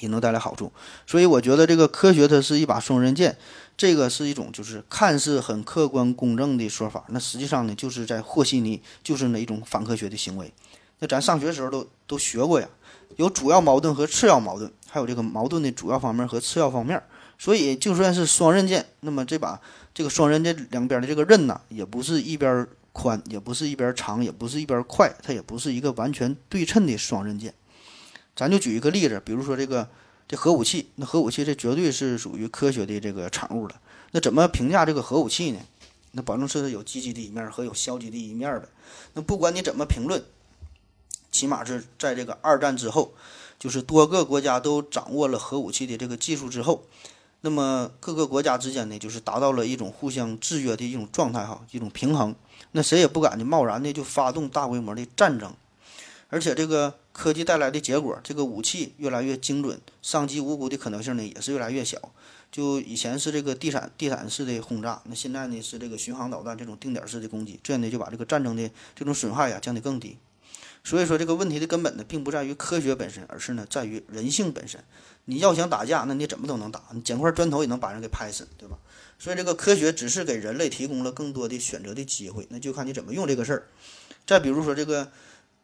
也能带来好处，所以我觉得这个科学它是一把双刃剑，这个是一种就是看似很客观公正的说法，那实际上呢就是在和稀泥，就是那一种反科学的行为。那咱上学时候都都学过呀，有主要矛盾和次要矛盾，还有这个矛盾的主要方面和次要方面。所以就算是双刃剑，那么这把这个双刃剑两边的这个刃呐，也不是一边宽，也不是一边长，也不是一边快，它也不是一个完全对称的双刃剑。咱就举一个例子，比如说这个这核武器，那核武器这绝对是属于科学的这个产物了。那怎么评价这个核武器呢？那保证是有积极的一面和有消极的一面的。那不管你怎么评论，起码是在这个二战之后，就是多个国家都掌握了核武器的这个技术之后，那么各个国家之间呢，就是达到了一种互相制约的一种状态哈，一种平衡。那谁也不敢的贸然的就发动大规模的战争，而且这个科技带来的结果，这个武器越来越精准，伤及无辜的可能性呢也是越来越小。就以前是这个地毯地毯式的轰炸，那现在呢是这个巡航导弹这种定点式的攻击，这样呢就把这个战争的这种损害呀降得更低。所以说这个问题的根本呢，并不在于科学本身，而是呢在于人性本身。你要想打架，那你怎么都能打，你捡块砖头也能把人给拍死，对吧？所以这个科学只是给人类提供了更多的选择的机会，那就看你怎么用这个事儿。再比如说这个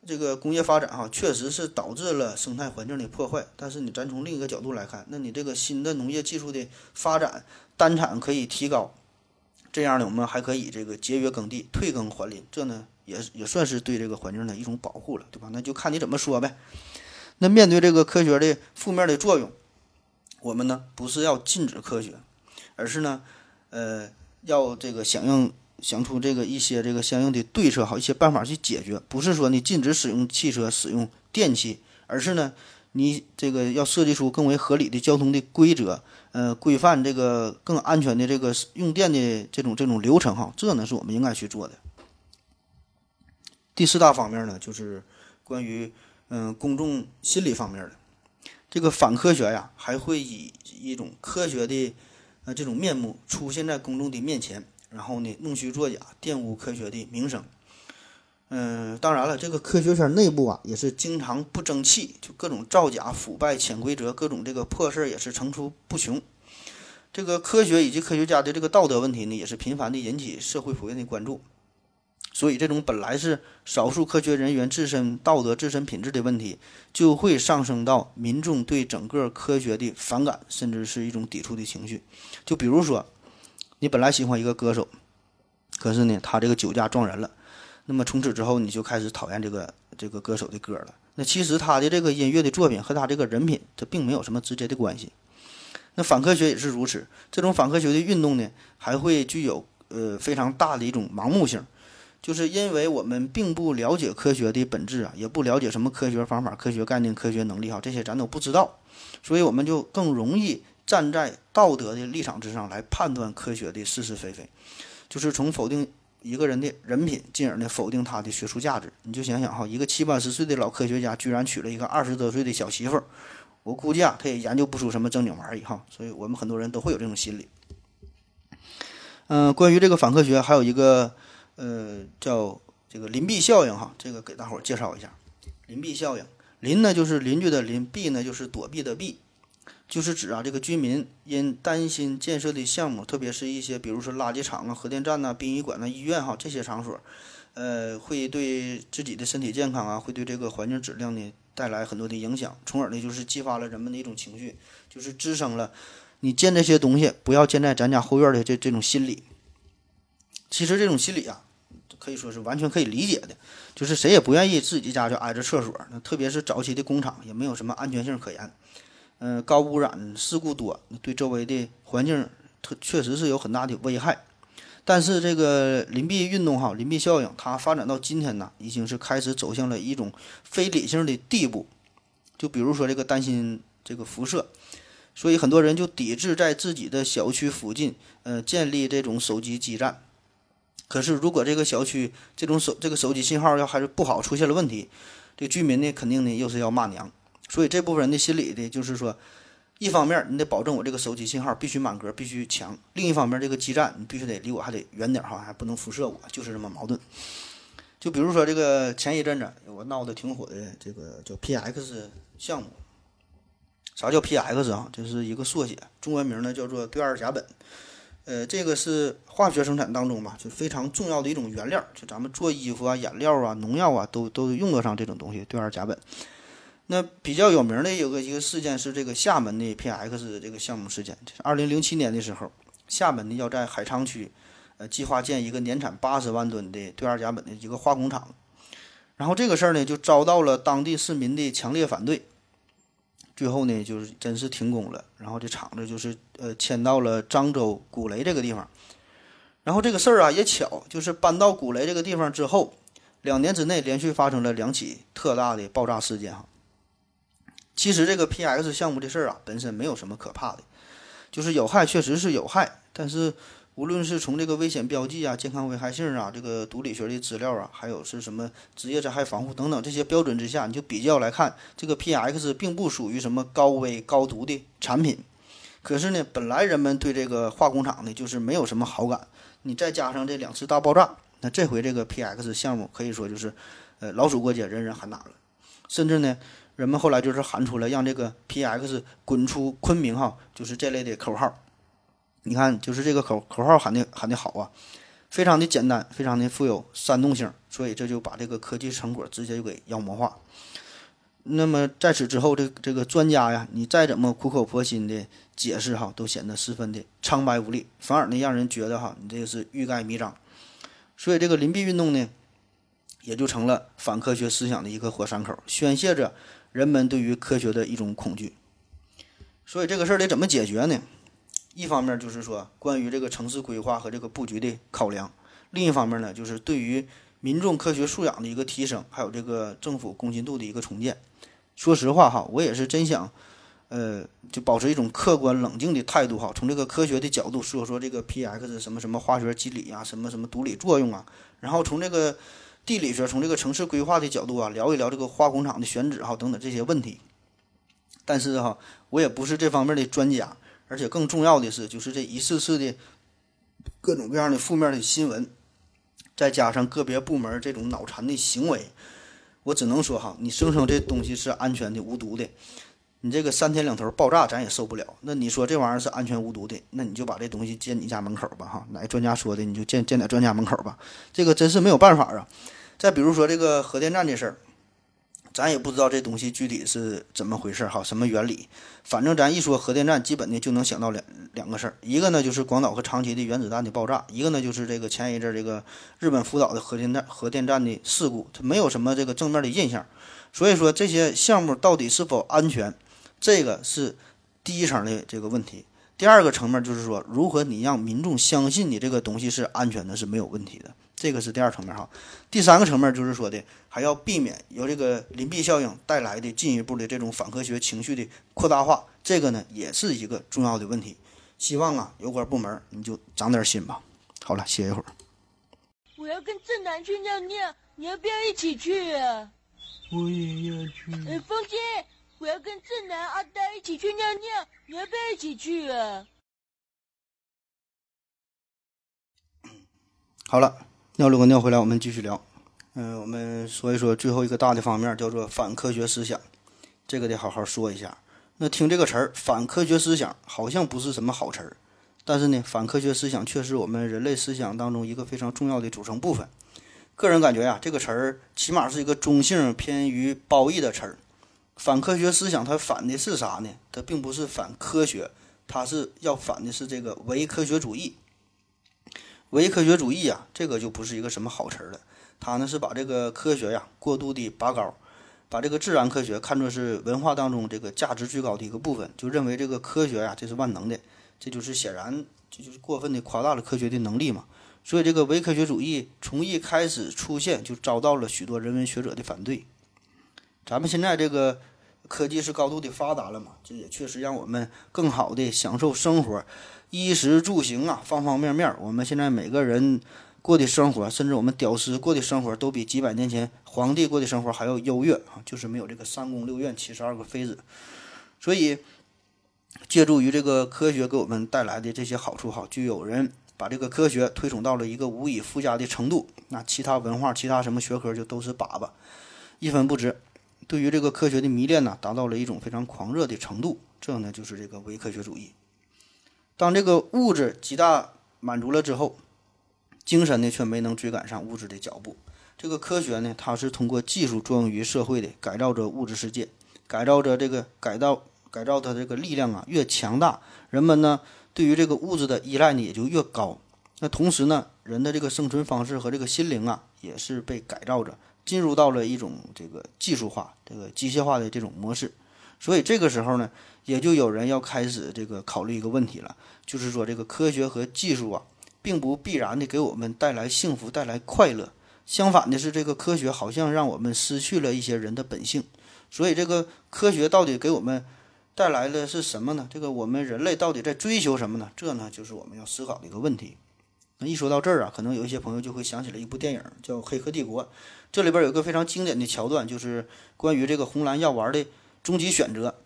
这个工业发展哈，确实是导致了生态环境的破坏，但是你咱从另一个角度来看，那你这个新的农业技术的发展，单产可以提高，这样呢我们还可以这个节约耕地，退耕还林，这呢也也算是对这个环境的一种保护了，对吧？那就看你怎么说呗。那面对这个科学的负面的作用，我们呢不是要禁止科学，而是呢，呃，要这个响应想出这个一些这个相应的对策，好一些办法去解决。不是说你禁止使用汽车、使用电器，而是呢，你这个要设计出更为合理的交通的规则，呃，规范这个更安全的这个用电的这种这种流程哈。这呢是我们应该去做的。第四大方面呢，就是关于嗯公众心理方面的这个反科学呀，还会以一种科学的呃这种面目出现在公众的面前，然后呢弄虚作假，玷污科学的名声。嗯，当然了，这个科学圈内部啊也是经常不争气，就各种造假、腐败、潜规则，各种这个破事儿也是层出不穷。这个科学以及科学家的这个道德问题呢，也是频繁的引起社会普遍的关注。所以，这种本来是少数科学人员自身道德、自身品质的问题，就会上升到民众对整个科学的反感，甚至是一种抵触的情绪。就比如说，你本来喜欢一个歌手，可是呢，他这个酒驾撞人了，那么从此之后你就开始讨厌这个这个歌手的歌了。那其实他的这个音乐的作品和他这个人品，这并没有什么直接的关系。那反科学也是如此，这种反科学的运动呢，还会具有呃非常大的一种盲目性。就是因为我们并不了解科学的本质啊，也不了解什么科学方法、科学概念、科学能力哈，这些咱都不知道，所以我们就更容易站在道德的立场之上来判断科学的是是非非，就是从否定一个人的人品，进而呢否定他的学术价值。你就想想哈，一个七八十岁的老科学家，居然娶了一个二十多岁的小媳妇儿，我估计啊，他也研究不出什么正经玩意儿哈。所以我们很多人都会有这种心理。嗯，关于这个反科学，还有一个。呃，叫这个邻避效应哈，这个给大伙儿介绍一下。邻避效应，邻呢就是邻居的邻，避呢就是躲避的避，就是指啊这个居民因担心建设的项目，特别是一些比如说垃圾场啊、核电站呐、殡仪馆呐、医院哈这些场所，呃，会对自己的身体健康啊，会对这个环境质量呢带来很多的影响，从而呢就是激发了人们的一种情绪，就是滋生了你建这些东西不要建在咱家后院的这这种心理。其实这种心理啊。可以说是完全可以理解的，就是谁也不愿意自己家就挨着厕所，那特别是早期的工厂也没有什么安全性可言，嗯，高污染事故多，对周围的环境特确实是有很大的危害。但是这个邻避运动哈，邻避效应，它发展到今天呢，已经是开始走向了一种非理性的地步。就比如说这个担心这个辐射，所以很多人就抵制在自己的小区附近，呃，建立这种手机基站。可是，如果这个小区这种手这个手机信号要还是不好，出现了问题，这居民呢肯定呢又是要骂娘。所以这部分人的心理的就是说，一方面你得保证我这个手机信号必须满格，必须强；另一方面，这个基站你必须得离我还得远点哈，还不能辐射我，就是这么矛盾。就比如说这个前一阵子我闹得挺火的这个叫 PX 项目，啥叫 PX 啊？这是一个缩写，中文名呢叫做对二甲苯。呃，这个是化学生产当中吧，就非常重要的一种原料，就咱们做衣服啊、颜料啊、农药啊，都都用得上这种东西，对二甲苯。那比较有名的有个一个事件是这个厦门的 PX 这个项目事件。就是二零零七年的时候，厦门呢要在海沧区，呃，计划建一个年产八十万吨的对二甲苯的一个化工厂，然后这个事儿呢就遭到了当地市民的强烈反对。最后呢，就是真是停工了，然后这厂子就是呃迁到了漳州古雷这个地方。然后这个事儿啊也巧，就是搬到古雷这个地方之后，两年之内连续发生了两起特大的爆炸事件哈。其实这个 PX 项目的事儿啊本身没有什么可怕的，就是有害确实是有害，但是。无论是从这个危险标记啊、健康危害性啊、这个毒理学的资料啊，还有是什么职业灾害防护等等这些标准之下，你就比较来看，这个 PX 并不属于什么高危高毒的产品。可是呢，本来人们对这个化工厂呢就是没有什么好感，你再加上这两次大爆炸，那这回这个 PX 项目可以说就是，呃，老鼠过街，人人喊打了。甚至呢，人们后来就是喊出了让这个 PX 滚出昆明哈，就是这类的口号。你看，就是这个口口号喊的喊的好啊，非常的简单，非常的富有煽动性，所以这就把这个科技成果直接就给妖魔化。那么在此之后，这这个专家呀，你再怎么苦口婆心的解释哈，都显得十分的苍白无力，反而呢让人觉得哈，你这个是欲盖弥彰。所以这个邻避运动呢，也就成了反科学思想的一个火山口，宣泄着人们对于科学的一种恐惧。所以这个事儿得怎么解决呢？一方面就是说，关于这个城市规划和这个布局的考量；另一方面呢，就是对于民众科学素养的一个提升，还有这个政府公信度的一个重建。说实话哈，我也是真想，呃，就保持一种客观冷静的态度哈，从这个科学的角度说说这个 P-X 什么什么化学机理啊，什么什么毒理作用啊，然后从这个地理学，从这个城市规划的角度啊，聊一聊这个化工厂的选址哈等等这些问题。但是哈，我也不是这方面的专家，而且更重要的是，就是这一次次的各种各样的负面的新闻，再加上个别部门这种脑残的行为，我只能说哈，你声称这东西是安全的、无毒的，你这个三天两头爆炸咱也受不了。那你说这玩意儿是安全无毒的，那你就把这东西建你家门口吧哈，哪专家说的你就建建在专家门口吧，这个真是没有办法啊。再比如说这个核电站这事儿。咱也不知道这东西具体是怎么回事哈，什么原理？反正咱一说核电站，基本的就能想到两两个事儿，一个呢就是广岛和长崎的原子弹的爆炸，一个呢就是这个前一阵这个日本福岛的核电站核电站的事故，它没有什么这个正面的印象。所以说这些项目到底是否安全，这个是第一层的这个问题。第二个层面就是说，如何你让民众相信你这个东西是安全的，是没有问题的。这个是第二层面哈，第三个层面就是说的，还要避免由这个邻避效应带来的进一步的这种反科学情绪的扩大化，这个呢也是一个重要的问题。希望啊，有关部门你就长点心吧。好了，歇一会儿。我要跟正南去尿尿，你要不要一起去啊？我也要去。哎，风姐，我要跟正南、阿呆一起去尿尿，你要不要一起去啊？好了。尿了个尿回来，我们继续聊。嗯，我们说一说最后一个大的方面，叫做反科学思想。这个得好好说一下。那听这个词儿，反科学思想好像不是什么好词儿，但是呢，反科学思想却是我们人类思想当中一个非常重要的组成部分。个人感觉呀，这个词儿起码是一个中性偏于褒义的词儿。反科学思想它反的是啥呢？它并不是反科学，它是要反的是这个唯科学主义。唯科学主义啊，这个就不是一个什么好词儿了。它呢是把这个科学呀过度的拔高，把这个自然科学看作是文化当中这个价值最高的一个部分，就认为这个科学呀这是万能的，这就是显然这就是过分的夸大了科学的能力嘛。所以这个唯科学主义从一开始出现就遭到了许多人文学者的反对。咱们现在这个科技是高度的发达了嘛，这也确实让我们更好的享受生活。衣食住行啊，方方面面，我们现在每个人过的生活，甚至我们屌丝过的生活，都比几百年前皇帝过的生活还要优越啊！就是没有这个三宫六院七十二个妃子。所以，借助于这个科学给我们带来的这些好处，哈，就有人把这个科学推崇到了一个无以复加的程度。那其他文化、其他什么学科就都是粑粑，一分不值。对于这个科学的迷恋呢，达到了一种非常狂热的程度。这呢，就是这个伪科学主义。当这个物质极大满足了之后，精神呢却没能追赶上物质的脚步。这个科学呢，它是通过技术作用于社会的，改造着物质世界，改造着这个改造改造它这个力量啊越强大，人们呢对于这个物质的依赖呢也就越高。那同时呢，人的这个生存方式和这个心灵啊也是被改造着，进入到了一种这个技术化、这个机械化的这种模式。所以这个时候呢。也就有人要开始这个考虑一个问题了，就是说这个科学和技术啊，并不必然的给我们带来幸福、带来快乐。相反的是，这个科学好像让我们失去了一些人的本性。所以，这个科学到底给我们带来的是什么呢？这个我们人类到底在追求什么呢？这呢，就是我们要思考的一个问题。那一说到这儿啊，可能有一些朋友就会想起了一部电影，叫《黑客帝国》。这里边有个非常经典的桥段，就是关于这个红蓝药丸的终极选择。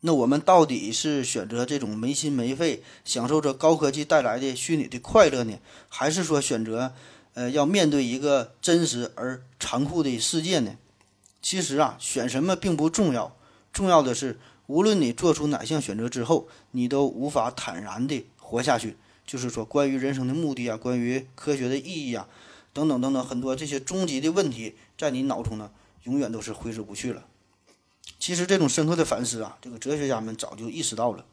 那我们到底是选择这种没心没肺享受着高科技带来的虚拟的快乐呢，还是说选择，呃，要面对一个真实而残酷的世界呢？其实啊，选什么并不重要，重要的是，无论你做出哪项选择之后，你都无法坦然地活下去。就是说，关于人生的目的啊，关于科学的意义啊，等等等等，很多这些终极的问题，在你脑中呢，永远都是挥之不去了。其实这种深刻的反思啊，这个哲学家们早就意识到了。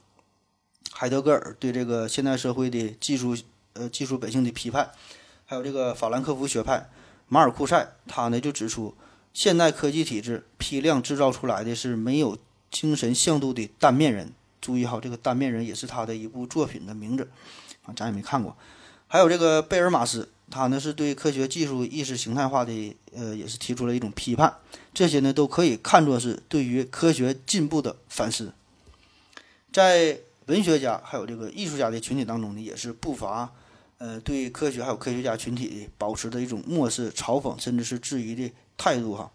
海德格尔对这个现代社会的技术呃技术本性的批判，还有这个法兰克福学派马尔库塞，他呢就指出，现代科技体制批量制造出来的是没有精神向度的单面人。注意好，这个单面人也是他的一部作品的名字啊，咱也没看过。还有这个贝尔马斯，他呢是对科学技术意识形态化的，呃，也是提出了一种批判。这些呢都可以看作是对于科学进步的反思。在文学家还有这个艺术家的群体当中呢，也是不乏呃对科学还有科学家群体保持的一种漠视、嘲讽，甚至是质疑的态度哈。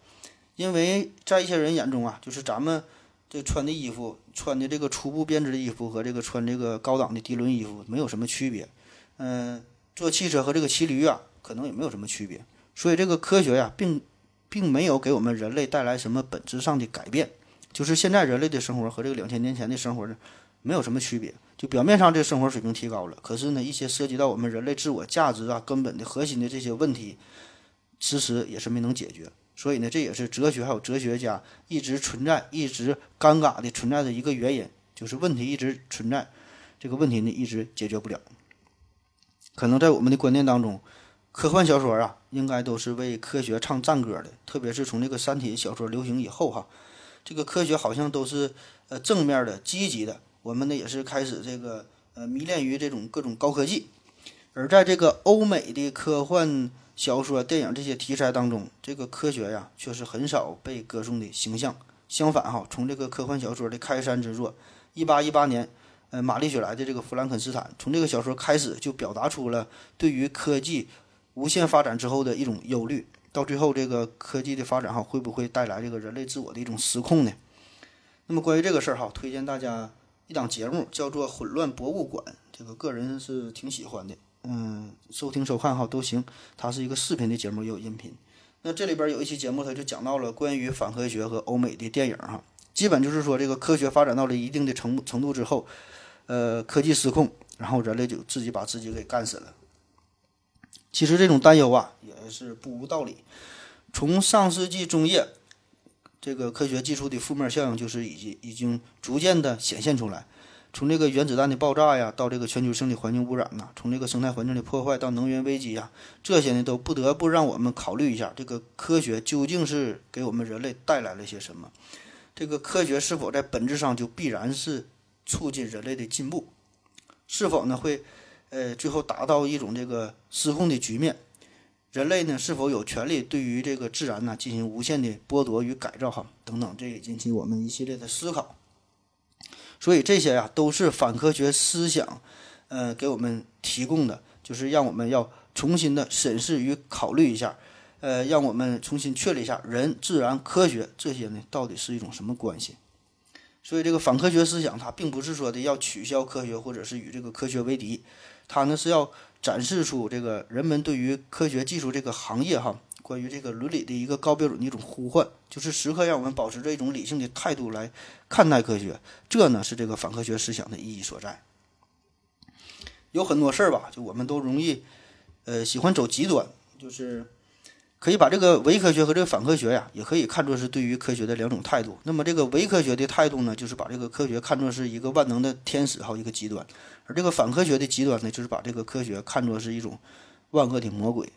因为在一些人眼中啊，就是咱们这穿的衣服，穿的这个初步编织的衣服和这个穿这个高档的涤纶衣服没有什么区别。嗯，坐汽车和这个骑驴啊，可能也没有什么区别。所以这个科学呀，并并没有给我们人类带来什么本质上的改变。就是现在人类的生活和这个两千年前的生活呢，没有什么区别。就表面上这生活水平提高了，可是呢，一些涉及到我们人类自我价值啊、根本的核心的这些问题，迟迟也是没能解决。所以呢，这也是哲学还有哲学家一直存在、一直尴尬的存在的一个原因，就是问题一直存在，这个问题呢一直解决不了。可能在我们的观念当中，科幻小说啊，应该都是为科学唱赞歌的。特别是从这个《三体》小说流行以后哈，这个科学好像都是呃正面的、积极的。我们呢也是开始这个呃迷恋于这种各种高科技。而在这个欧美的科幻小说、电影这些题材当中，这个科学呀却是很少被歌颂的形象。相反哈，从这个科幻小说的开山之作，一八一八年。呃，玛丽雪莱的这个《弗兰肯斯坦》，从这个小说开始就表达出了对于科技无限发展之后的一种忧虑。到最后，这个科技的发展哈，会不会带来这个人类自我的一种失控呢？那么关于这个事儿哈，推荐大家一档节目，叫做《混乱博物馆》，这个个人是挺喜欢的。嗯，收听收看哈都行。它是一个视频的节目，也有音频。那这里边有一期节目，它就讲到了关于反科学和欧美的电影哈，基本就是说这个科学发展到了一定的程程度之后。呃，科技失控，然后人类就自己把自己给干死了。其实这种担忧啊，也是不无道理。从上世纪中叶，这个科学技术的负面效应就是已经已经逐渐的显现出来。从这个原子弹的爆炸呀，到这个全球生理环境污染呐，从这个生态环境的破坏到能源危机呀，这些呢都不得不让我们考虑一下，这个科学究竟是给我们人类带来了些什么？这个科学是否在本质上就必然是？促进人类的进步，是否呢会，呃，最后达到一种这个失控的局面？人类呢是否有权利对于这个自然呢进行无限的剥夺与改造？哈，等等，这也引起我们一系列的思考。所以这些呀都是反科学思想，呃，给我们提供的，就是让我们要重新的审视与考虑一下，呃，让我们重新确立一下人、自然、科学这些呢到底是一种什么关系？所以，这个反科学思想，它并不是说的要取消科学，或者是与这个科学为敌，它呢是要展示出这个人们对于科学技术这个行业哈，关于这个伦理的一个高标准的一种呼唤，就是时刻让我们保持着一种理性的态度来看待科学，这呢是这个反科学思想的意义所在。有很多事儿吧，就我们都容易，呃，喜欢走极端，就是。可以把这个伪科学和这个反科学呀，也可以看作是对于科学的两种态度。那么这个伪科学的态度呢，就是把这个科学看作是一个万能的天使，还有一个极端；而这个反科学的极端呢，就是把这个科学看作是一种万恶的魔鬼。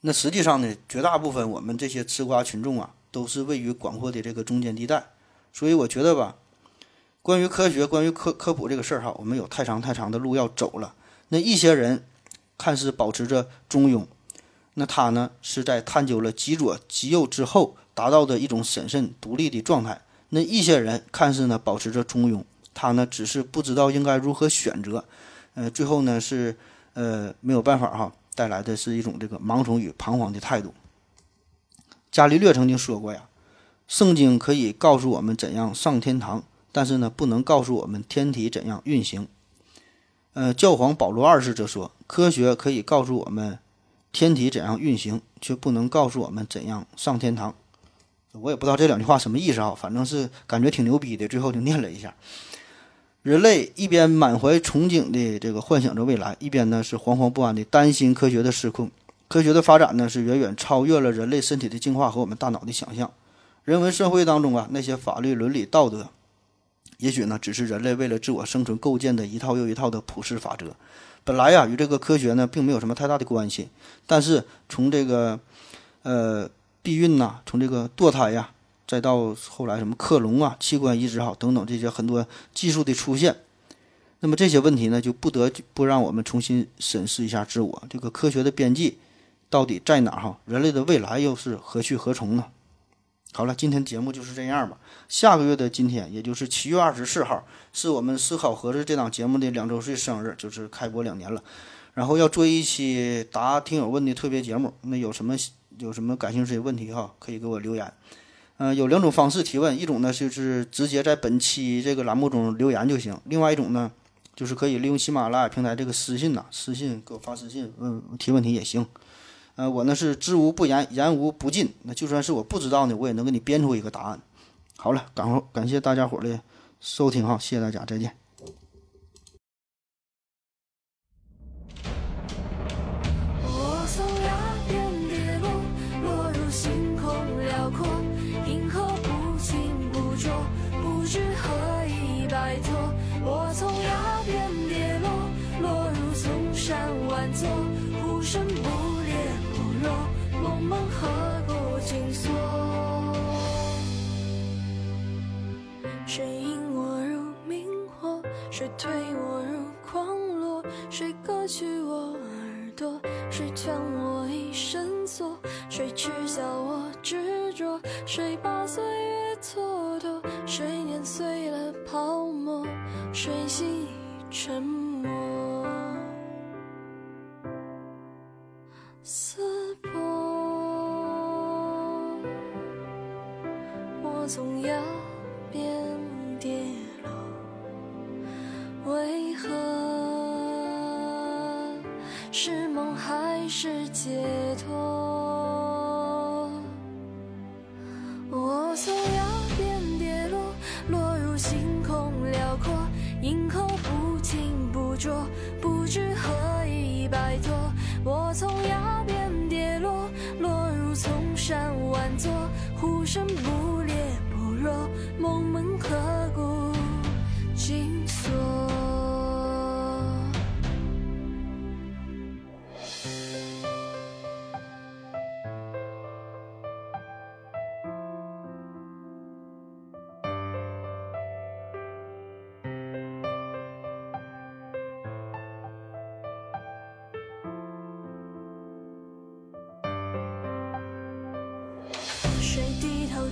那实际上呢，绝大部分我们这些吃瓜群众啊，都是位于广阔的这个中间地带。所以我觉得吧，关于科学、关于科科普这个事儿哈，我们有太长太长的路要走了。那一些人看似保持着中庸。那他呢，是在探究了极左极右之后，达到的一种审慎独立的状态。那一些人看似呢保持着中庸，他呢只是不知道应该如何选择，呃，最后呢是呃没有办法哈，带来的是一种这个盲从与彷徨的态度。伽利略曾经说过呀，圣经可以告诉我们怎样上天堂，但是呢不能告诉我们天体怎样运行。呃，教皇保罗二世则说，科学可以告诉我们。天体怎样运行，却不能告诉我们怎样上天堂。我也不知道这两句话什么意思啊，反正是感觉挺牛逼的。最后就念了一下。人类一边满怀憧憬的这个幻想着未来，一边呢是惶惶不安的担心科学的失控。科学的发展呢是远远超越了人类身体的进化和我们大脑的想象。人文社会当中啊，那些法律、伦理、道德，也许呢只是人类为了自我生存构建的一套又一套的普世法则。本来呀，与这个科学呢，并没有什么太大的关系。但是从这个，呃，避孕呐，从这个堕胎呀，再到后来什么克隆啊、器官移植好等等这些很多技术的出现，那么这些问题呢，就不得不让我们重新审视一下自我，这个科学的边际到底在哪儿？哈，人类的未来又是何去何从呢？好了，今天节目就是这样吧。下个月的今天，也就是七月二十四号，是我们思考盒子这档节目的两周岁生日，就是开播两年了。然后要做一期答听友问的特别节目，那有什么有什么感兴趣的问题哈，可以给我留言。嗯、有两种方式提问，一种呢就是直接在本期这个栏目中留言就行，另外一种呢就是可以利用喜马拉雅平台这个私信呐、私信给我发私信问提问题也行。呃，我那是知无不言，言无不尽。那就算是我不知道呢，我也能给你编出一个答案。好了，感感谢大家伙的收听哈，谢谢大家，再见。谁引我入明火？谁推我入狂落？谁割去我耳朵？谁将我一生锁？谁耻笑我执着？谁把岁月蹉跎？谁碾碎了泡沫？谁心已沉默？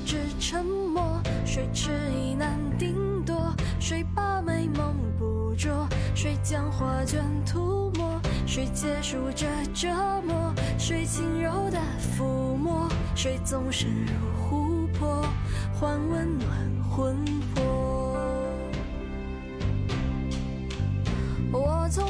只沉默？谁迟疑难定夺？谁把美梦捕捉？谁将画卷涂抹？谁结束这折磨？谁轻柔的抚摸？谁纵身入湖泊，换温暖魂魄？我从